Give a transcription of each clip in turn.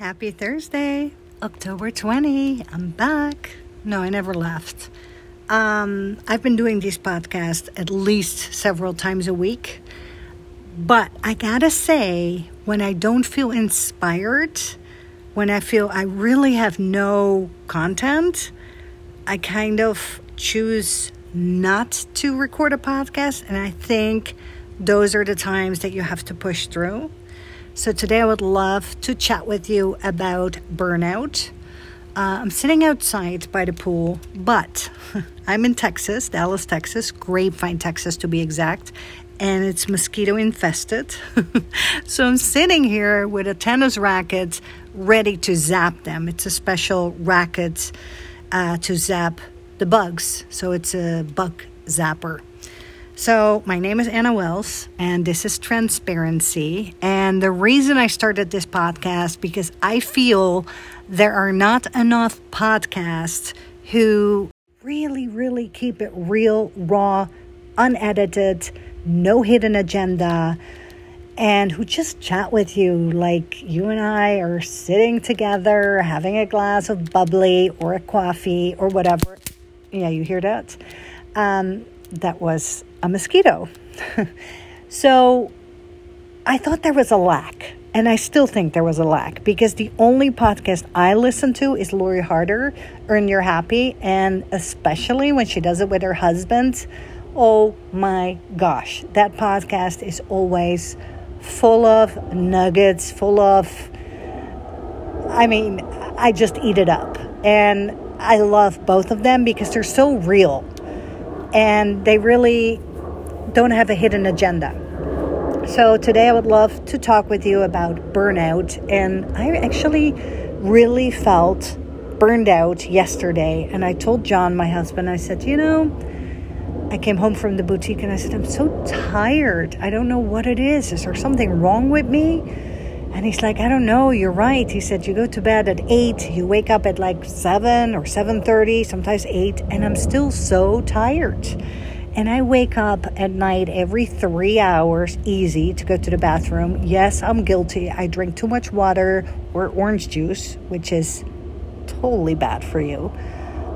Happy Thursday, October 20. I'm back. No, I never left. Um, I've been doing these podcasts at least several times a week. But I gotta say, when I don't feel inspired, when I feel I really have no content, I kind of choose not to record a podcast. And I think those are the times that you have to push through. So, today I would love to chat with you about burnout. Uh, I'm sitting outside by the pool, but I'm in Texas, Dallas, Texas, Grapevine, Texas to be exact, and it's mosquito infested. so, I'm sitting here with a tennis racket ready to zap them. It's a special racket uh, to zap the bugs, so it's a bug zapper. So, my name is Anna Wells, and this is Transparency. And the reason I started this podcast because I feel there are not enough podcasts who really, really keep it real, raw, unedited, no hidden agenda, and who just chat with you like you and I are sitting together, having a glass of bubbly or a coffee or whatever. Yeah, you hear that? Um, that was a mosquito. so I thought there was a lack. And I still think there was a lack because the only podcast I listen to is Lori Harder, Earn Your Happy, and especially when she does it with her husband. Oh my gosh, that podcast is always full of nuggets, full of, I mean, I just eat it up. And I love both of them because they're so real and they really don't have a hidden agenda. So, today I would love to talk with you about burnout. And I actually really felt burned out yesterday. And I told John, my husband, I said, you know, I came home from the boutique and I said, I'm so tired. I don't know what it is. Is there something wrong with me? And he's like, I don't know. You're right. He said, you go to bed at eight, you wake up at like seven or seven thirty, sometimes eight, and I'm still so tired. And I wake up at night every three hours, easy, to go to the bathroom. Yes, I'm guilty. I drink too much water or orange juice, which is totally bad for you.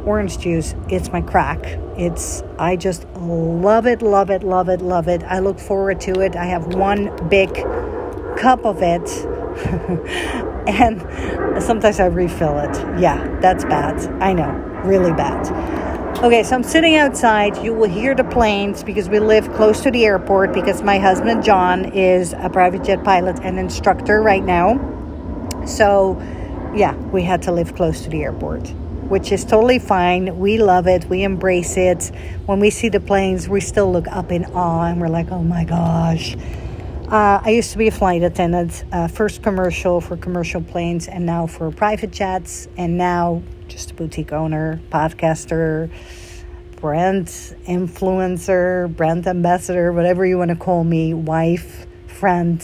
Orange juice, it's my crack. It's, I just love it, love it, love it, love it. I look forward to it. I have one big cup of it. and sometimes I refill it. Yeah, that's bad. I know, really bad. Okay, so I'm sitting outside. You will hear the planes because we live close to the airport because my husband John is a private jet pilot and instructor right now. So, yeah, we had to live close to the airport, which is totally fine. We love it. We embrace it. When we see the planes, we still look up in awe and we're like, "Oh my gosh." Uh, I used to be a flight attendant, uh, first commercial for commercial planes, and now for private jets, and now just a boutique owner, podcaster, brand influencer, brand ambassador, whatever you want to call me, wife, friend,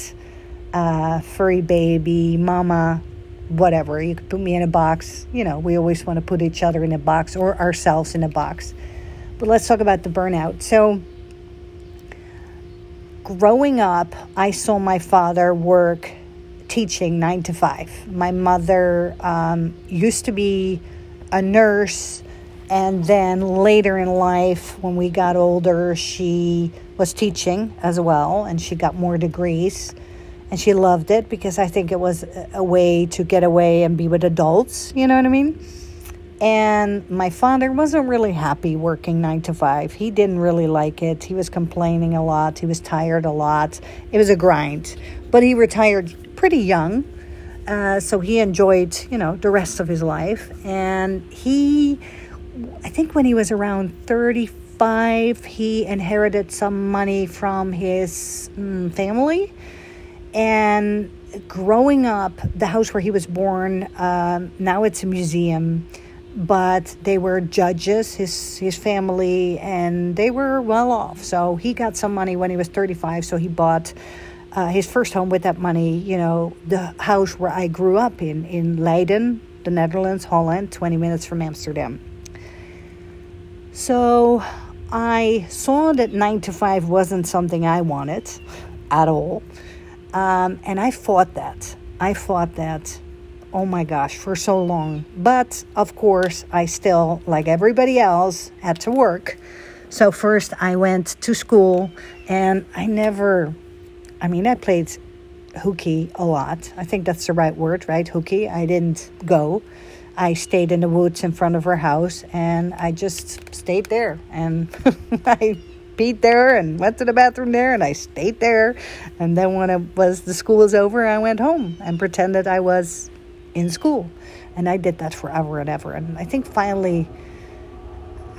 uh, furry baby, mama, whatever. You could put me in a box. You know, we always want to put each other in a box or ourselves in a box. But let's talk about the burnout. So, growing up, I saw my father work teaching nine to five. My mother um, used to be a nurse, and then later in life, when we got older, she was teaching as well, and she got more degrees. And she loved it because I think it was a way to get away and be with adults, you know what I mean? And my father wasn't really happy working nine to five. He didn't really like it. He was complaining a lot. He was tired a lot. It was a grind. But he retired pretty young. Uh, so he enjoyed, you know, the rest of his life. And he, I think when he was around 35, he inherited some money from his mm, family. And growing up, the house where he was born, um, now it's a museum, but they were judges, his, his family, and they were well off. So he got some money when he was 35, so he bought uh, his first home with that money, you know, the house where I grew up in, in Leiden, the Netherlands, Holland, 20 minutes from Amsterdam. So I saw that nine to five wasn't something I wanted at all. Um, and I fought that. I fought that oh my gosh, for so long. But of course, I still, like everybody else, had to work. So first I went to school and I never, I mean, I played hooky a lot. I think that's the right word, right? Hooky. I didn't go. I stayed in the woods in front of her house and I just stayed there. And I peed there and went to the bathroom there and I stayed there. And then when it was the school was over, I went home and pretended I was in school. And I did that forever and ever. And I think finally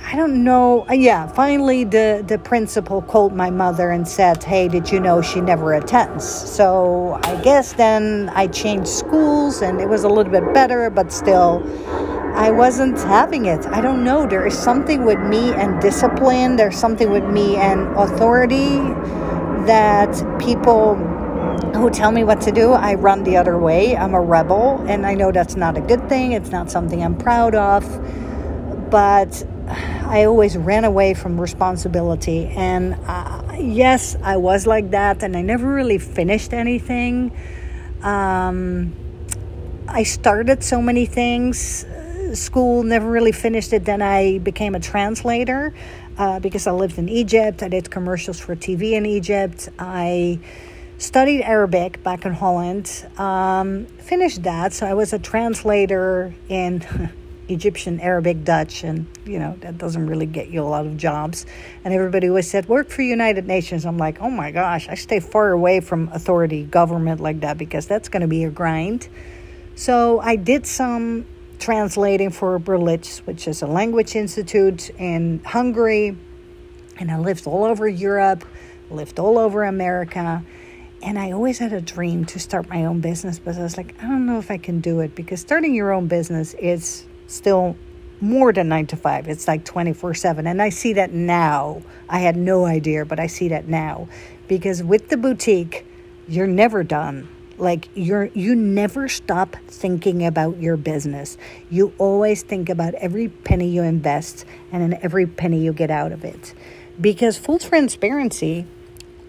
I don't know. Uh, yeah, finally the the principal called my mother and said, "Hey, did you know she never attends?" So I guess then I changed schools and it was a little bit better, but still I wasn't having it. I don't know. There is something with me and discipline. There's something with me and authority that people who tell me what to do, I run the other way. I'm a rebel, and I know that's not a good thing. It's not something I'm proud of. But I always ran away from responsibility. And uh, yes, I was like that, and I never really finished anything. Um, I started so many things. School never really finished it. Then I became a translator uh, because I lived in Egypt. I did commercials for TV in Egypt. I studied Arabic back in Holland. Um, finished that, so I was a translator in Egyptian, Arabic, Dutch, and you know that doesn't really get you a lot of jobs. And everybody always said, "Work for United Nations." I'm like, "Oh my gosh, I stay far away from authority, government like that because that's going to be a grind." So I did some translating for Berlitz, which is a language institute in Hungary, and I lived all over Europe, lived all over America. And I always had a dream to start my own business, but I was like, I don't know if I can do it because starting your own business is still more than nine to five. It's like 24 7. And I see that now. I had no idea, but I see that now. Because with the boutique, you're never done. Like you're you never stop thinking about your business. You always think about every penny you invest and then every penny you get out of it. Because full transparency,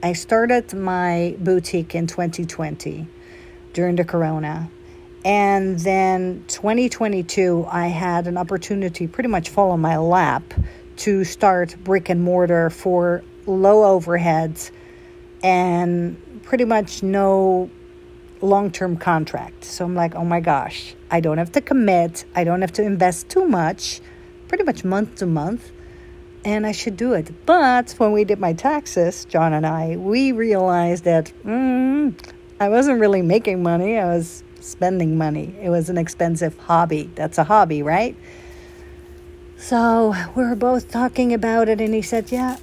I started my boutique in 2020 during the corona. And then 2022, I had an opportunity pretty much fall on my lap to start brick and mortar for low overheads and pretty much no long term contract. So I'm like, oh my gosh, I don't have to commit, I don't have to invest too much, pretty much month to month, and I should do it. But when we did my taxes, John and I, we realized that mm, I wasn't really making money. I was spending money. It was an expensive hobby. That's a hobby, right? So we were both talking about it, and he said, Yeah,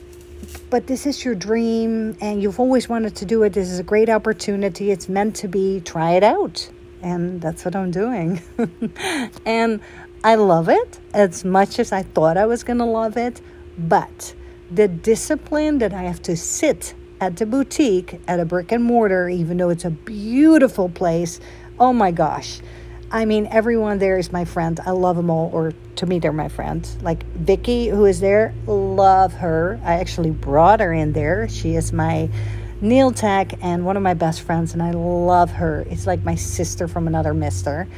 but this is your dream, and you've always wanted to do it. This is a great opportunity. It's meant to be. Try it out. And that's what I'm doing. and I love it as much as I thought I was going to love it. But the discipline that I have to sit at the boutique, at a brick and mortar, even though it's a beautiful place, oh my gosh. I mean, everyone there is my friend. I love them all, or to me, they're my friends. Like Vicky, who is there, love her. I actually brought her in there. She is my nail tech and one of my best friends, and I love her. It's like my sister from another mister.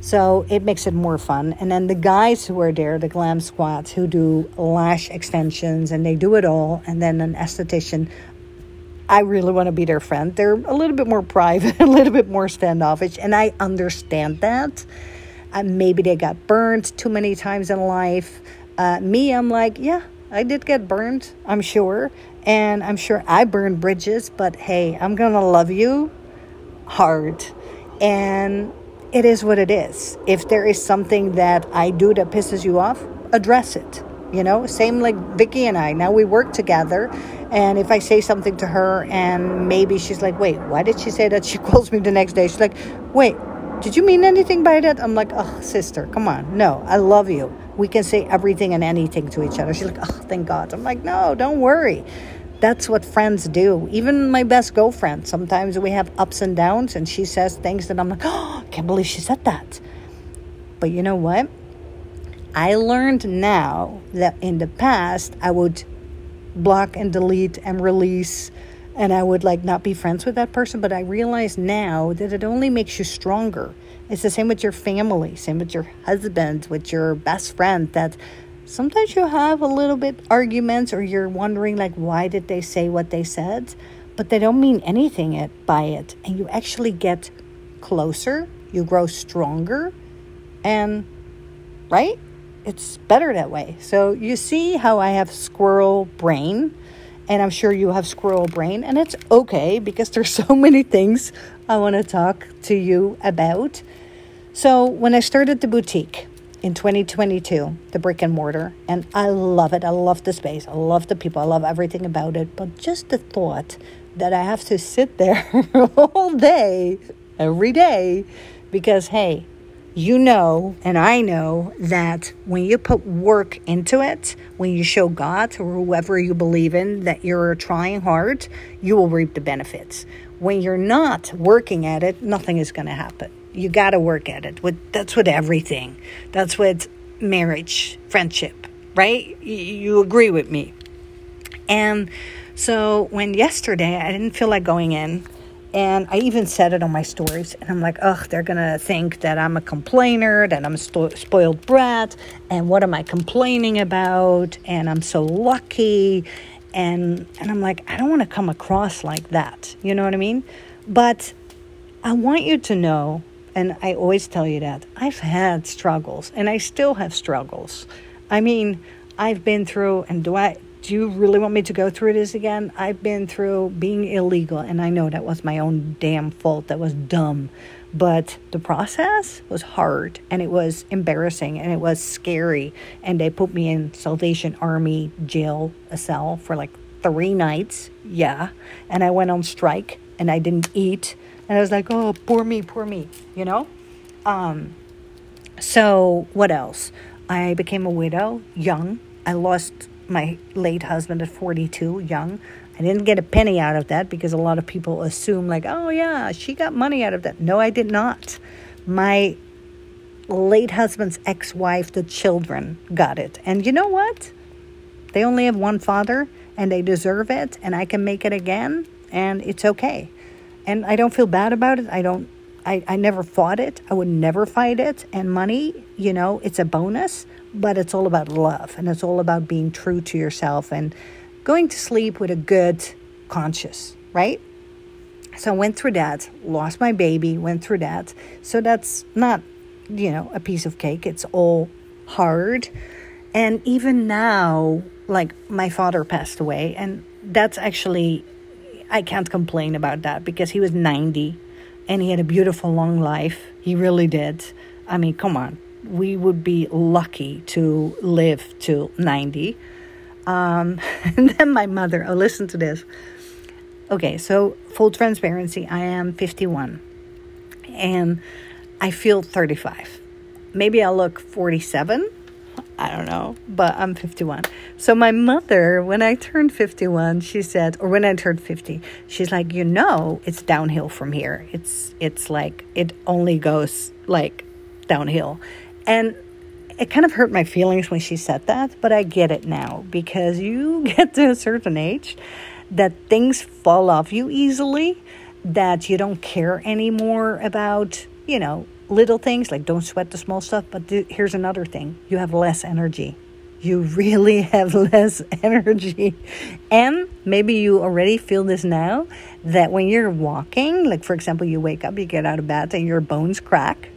So it makes it more fun. And then the guys who are there, the glam squats, who do lash extensions and they do it all, and then an esthetician I really want to be their friend. They're a little bit more private, a little bit more standoffish, and I understand that. Uh, maybe they got burned too many times in life. Uh, me, I'm like, yeah, I did get burned, I'm sure. And I'm sure I burned bridges, but hey, I'm going to love you hard. And it is what it is. If there is something that I do that pisses you off, address it. You know, same like Vicky and I. Now we work together, and if I say something to her, and maybe she's like, "Wait, why did she say that?" She calls me the next day. She's like, "Wait, did you mean anything by that?" I'm like, "Oh, sister, come on. No, I love you. We can say everything and anything to each other." She's like, "Oh, thank God." I'm like, "No, don't worry." That's what friends do. Even my best girlfriend, sometimes we have ups and downs, and she says things that I'm like, "Oh, I can't believe she said that." But you know what? I learned now that in the past I would block and delete and release and I would like not be friends with that person, but I realize now that it only makes you stronger. It's the same with your family, same with your husband, with your best friend that sometimes you have a little bit arguments or you're wondering like why did they say what they said, but they don't mean anything it, by it and you actually get closer, you grow stronger and right? It's better that way. So you see how I have squirrel brain and I'm sure you have squirrel brain, and it's okay because there's so many things I want to talk to you about. So, when I started the boutique in 2022, the brick and mortar, and I love it. I love the space. I love the people. I love everything about it. But just the thought that I have to sit there all day, every day, because hey, you know, and I know that when you put work into it, when you show God or whoever you believe in that you're trying hard, you will reap the benefits. When you're not working at it, nothing is going to happen. You got to work at it. With that's with everything. That's with marriage, friendship, right? You agree with me. And so when yesterday I didn't feel like going in, and I even said it on my stories. And I'm like, ugh, they're to think that I'm a complainer, that I'm a sto- spoiled brat. And what am I complaining about? And I'm so lucky. And, and I'm like, I don't want to come across like that. You know what I mean? But I want you to know, and I always tell you that, I've had struggles and I still have struggles. I mean, I've been through, and do I do you really want me to go through this again? I've been through being illegal, and I know that was my own damn fault. That was dumb. But the process was hard, and it was embarrassing, and it was scary. And they put me in Salvation Army jail, a cell, for like three nights. Yeah. And I went on strike, and I didn't eat. And I was like, oh, poor me, poor me, you know? Um, so, what else? I became a widow, young. I lost my late husband at 42, young. I didn't get a penny out of that because a lot of people assume, like, oh, yeah, she got money out of that. No, I did not. My late husband's ex wife, the children, got it. And you know what? They only have one father and they deserve it, and I can make it again, and it's okay. And I don't feel bad about it. I don't. I, I never fought it. I would never fight it. And money, you know, it's a bonus but it's all about love and it's all about being true to yourself and going to sleep with a good conscience, right? So I went through that, lost my baby, went through that. So that's not, you know, a piece of cake. It's all hard. And even now, like my father passed away, and that's actually, I can't complain about that because he was 90 and he had a beautiful long life. He really did. I mean, come on we would be lucky to live to 90. Um, and then my mother, oh, listen to this. Okay, so full transparency, I am 51 and I feel 35. Maybe I look 47. I don't know, but I'm 51. So my mother, when I turned 51, she said, or when I turned 50, she's like, you know, it's downhill from here. It's it's like it only goes like downhill. And it kind of hurt my feelings when she said that, but I get it now because you get to a certain age that things fall off you easily, that you don't care anymore about, you know, little things like don't sweat the small stuff. But here's another thing you have less energy. You really have less energy. And maybe you already feel this now that when you're walking, like for example, you wake up, you get out of bed, and your bones crack.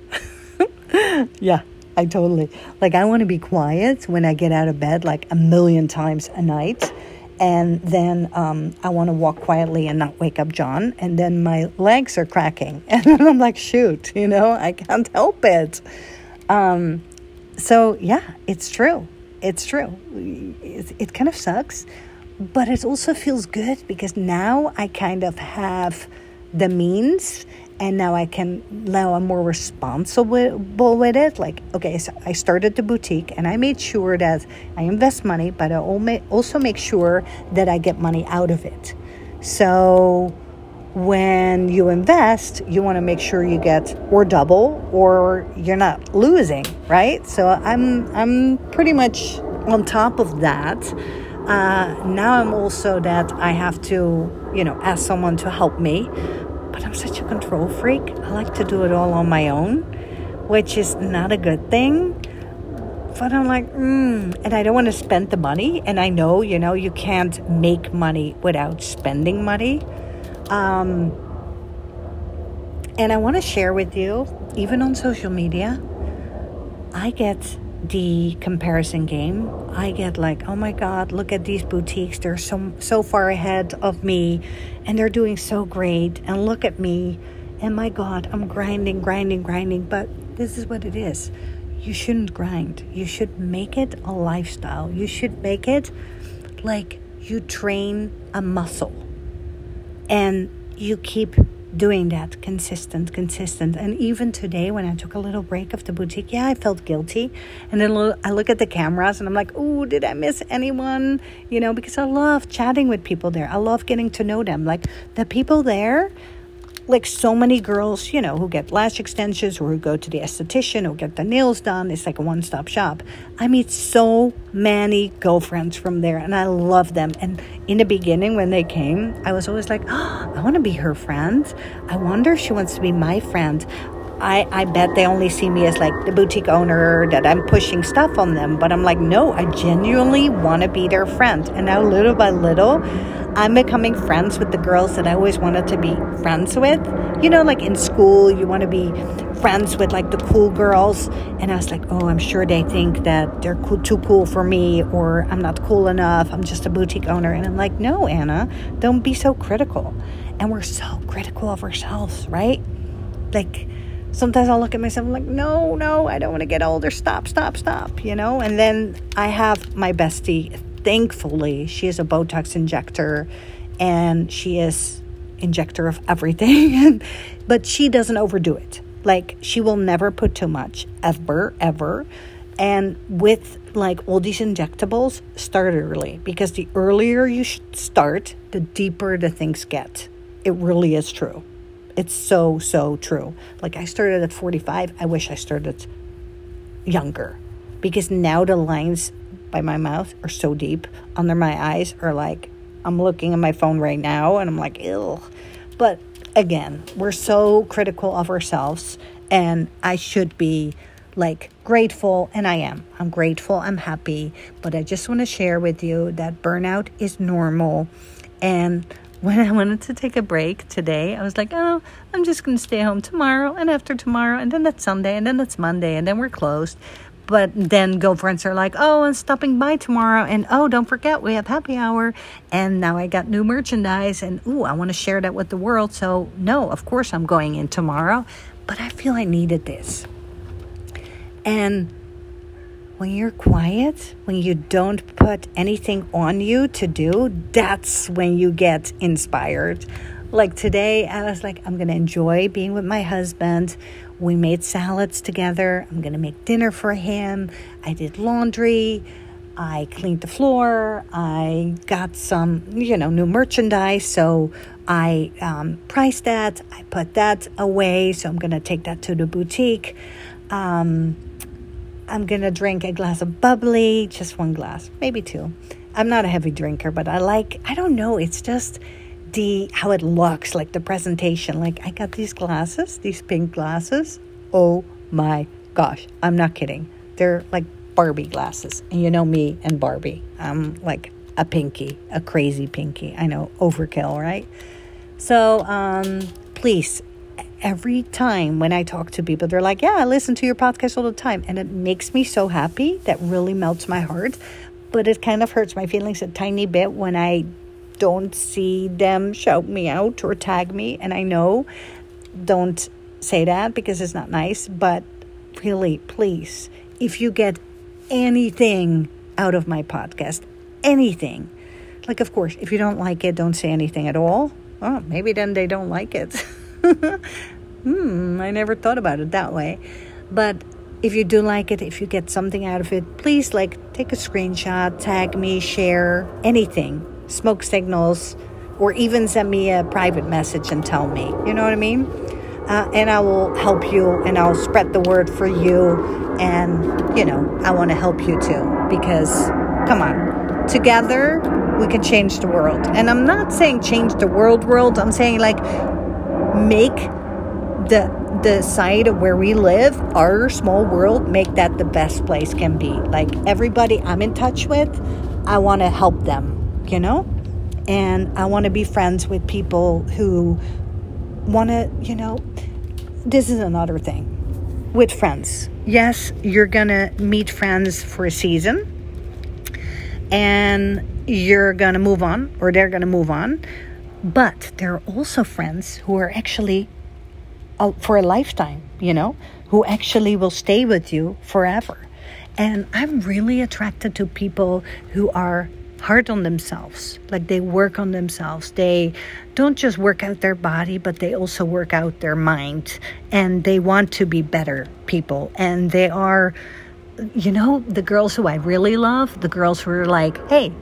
yeah, I totally like I want to be quiet when I get out of bed like a million times a night and then um, I want to walk quietly and not wake up John. And then my legs are cracking. And I'm like shoot you know I can't help it. Um, so yeah it's true. It's true. It, it kind of sucks but it also feels good because now I kind of have the means and now I can now I'm more responsible with it. Like, okay, so I started the boutique and I made sure that I invest money, but I also make sure that I get money out of it. So when you invest, you want to make sure you get or double or you're not losing, right? So I'm I'm pretty much on top of that. Uh, now I'm also that I have to, you know, ask someone to help me but I'm such a control freak. I like to do it all on my own, which is not a good thing. But I'm like, mm, and I don't want to spend the money. And I know, you know, you can't make money without spending money. Um, and I want to share with you, even on social media, I get the comparison game. I get like, oh my God, look at these boutiques. They're so so far ahead of me and they're doing so great. And look at me. And my God, I'm grinding, grinding, grinding. But this is what it is. You shouldn't grind. You should make it a lifestyle. You should make it like you train a muscle. And you keep doing that consistent, consistent. And even today, when I took a little break of the boutique, yeah, I felt guilty. And then I look at the cameras and I'm like, oh, did I miss anyone? You know, because I love chatting with people there. I love getting to know them. Like the people there, like so many girls, you know, who get lash extensions or who go to the esthetician or get the nails done. It's like a one stop shop. I meet so many girlfriends from there and I love them. And in the beginning, when they came, I was always like, oh, I want to be her friend. I wonder if she wants to be my friend. I, I bet they only see me as like the boutique owner that I'm pushing stuff on them. But I'm like, no, I genuinely want to be their friend. And now, little by little, I'm becoming friends with the girls that I always wanted to be friends with. You know, like in school, you want to be friends with like the cool girls. And I was like, oh, I'm sure they think that they're cool, too cool for me or I'm not cool enough. I'm just a boutique owner. And I'm like, no, Anna, don't be so critical. And we're so critical of ourselves, right? Like, sometimes I'll look at myself I'm like, no, no, I don't want to get older. Stop, stop, stop, you know? And then I have my bestie thankfully, she is a Botox injector and she is injector of everything. but she doesn't overdo it. Like she will never put too much ever, ever. And with like all these injectables, start early because the earlier you start, the deeper the things get. It really is true. It's so, so true. Like I started at 45. I wish I started younger because now the lines by my mouth are so deep. Under my eyes are like, I'm looking at my phone right now and I'm like, ill. But again, we're so critical of ourselves, and I should be like grateful, and I am. I'm grateful, I'm happy, but I just want to share with you that burnout is normal. And when I wanted to take a break today, I was like, oh, I'm just going to stay home tomorrow and after tomorrow, and then that's Sunday, and then that's Monday, and then we're closed. But then girlfriends are like, oh, I'm stopping by tomorrow. And oh, don't forget, we have happy hour. And now I got new merchandise. And ooh, I want to share that with the world. So, no, of course I'm going in tomorrow. But I feel I needed this. And when you're quiet, when you don't put anything on you to do, that's when you get inspired. Like today, I was like, I'm going to enjoy being with my husband. We made salads together. I'm going to make dinner for him. I did laundry. I cleaned the floor. I got some, you know, new merchandise. So I um, priced that. I put that away. So I'm going to take that to the boutique. Um, I'm going to drink a glass of bubbly, just one glass, maybe two. I'm not a heavy drinker, but I like, I don't know, it's just the how it looks, like the presentation. Like I got these glasses, these pink glasses. Oh my gosh, I'm not kidding. They're like Barbie glasses, and you know me and Barbie. I'm like a pinky, a crazy pinky. I know overkill, right? So um, please. Every time when I talk to people, they're like, Yeah, I listen to your podcast all the time. And it makes me so happy. That really melts my heart. But it kind of hurts my feelings a tiny bit when I don't see them shout me out or tag me. And I know, don't say that because it's not nice, but really, please, if you get anything out of my podcast, anything, like, of course, if you don't like it, don't say anything at all. Oh, maybe then they don't like it. hmm, I never thought about it that way. But if you do like it, if you get something out of it, please like take a screenshot, tag me, share anything smoke signals, or even send me a private message and tell me. You know what I mean? Uh, and I will help you and I'll spread the word for you. And, you know, I want to help you too because, come on, together we can change the world. And I'm not saying change the world, world. I'm saying like make the the side of where we live, our small world, make that the best place can be. Like everybody I'm in touch with, I want to help them, you know? And I want to be friends with people who want to, you know, this is another thing with friends. Yes, you're going to meet friends for a season and you're going to move on or they're going to move on. But there are also friends who are actually for a lifetime, you know, who actually will stay with you forever. And I'm really attracted to people who are hard on themselves. Like they work on themselves. They don't just work out their body, but they also work out their mind. And they want to be better people. And they are, you know, the girls who I really love, the girls who are like, hey,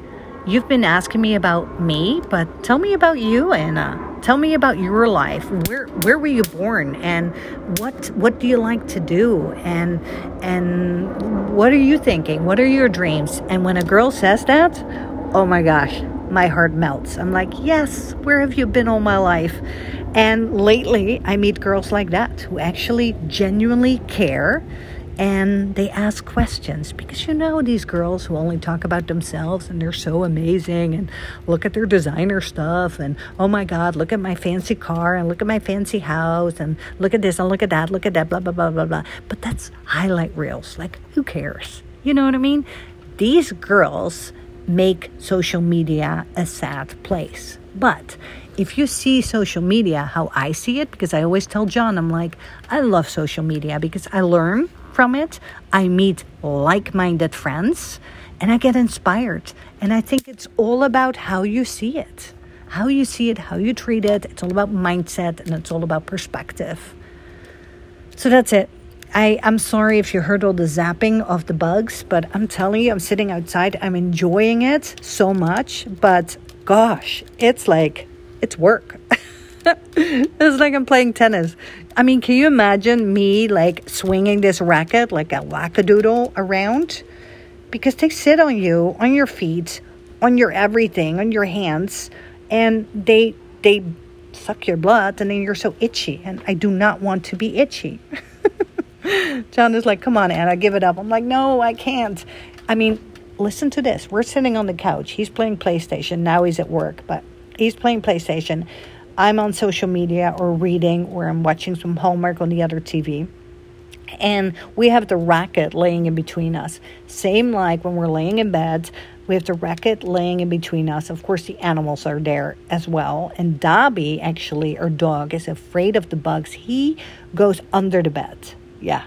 you've been asking me about me, but tell me about you, Anna. Tell me about your life. Where where were you born and what what do you like to do and and what are you thinking? What are your dreams? And when a girl says that, oh my gosh, my heart melts. I'm like, "Yes, where have you been all my life?" And lately, I meet girls like that who actually genuinely care and they ask questions because you know these girls who only talk about themselves and they're so amazing and look at their designer stuff and oh my god look at my fancy car and look at my fancy house and look at this and look at that look at that blah blah blah blah blah but that's highlight reels like who cares you know what i mean these girls make social media a sad place but if you see social media how I see it, because I always tell John, I'm like, I love social media because I learn from it. I meet like minded friends and I get inspired. And I think it's all about how you see it, how you see it, how you treat it. It's all about mindset and it's all about perspective. So that's it. I, I'm sorry if you heard all the zapping of the bugs, but I'm telling you, I'm sitting outside. I'm enjoying it so much. But gosh, it's like, it's work. it's like I'm playing tennis. I mean, can you imagine me like swinging this racket like a wackadoodle around? Because they sit on you, on your feet, on your everything, on your hands, and they they suck your blood, and then you're so itchy. And I do not want to be itchy. John is like, "Come on, Anna, give it up." I'm like, "No, I can't." I mean, listen to this. We're sitting on the couch. He's playing PlayStation. Now he's at work, but he's playing PlayStation. I'm on social media or reading or I'm watching some homework on the other TV. And we have the racket laying in between us. Same like when we're laying in bed, we have the racket laying in between us. Of course, the animals are there as well. And Dobby, actually, our dog, is afraid of the bugs. He goes under the bed. Yeah,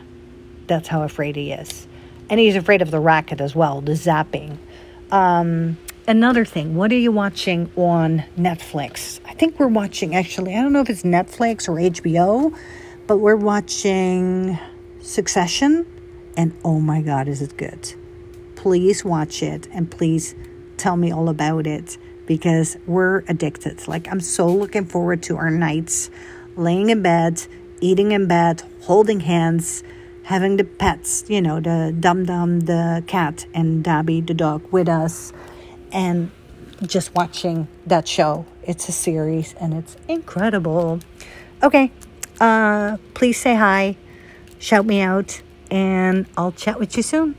that's how afraid he is. And he's afraid of the racket as well, the zapping. Um, another thing, what are you watching on Netflix? I think we're watching actually, I don't know if it's Netflix or HBO, but we're watching Succession. And oh my God, is it good? Please watch it and please tell me all about it because we're addicted. Like, I'm so looking forward to our nights laying in bed, eating in bed, holding hands, having the pets, you know, the Dum Dum, the cat, and Dobby, the dog, with us and just watching that show. It's a series and it's incredible. Okay, uh, please say hi, shout me out, and I'll chat with you soon.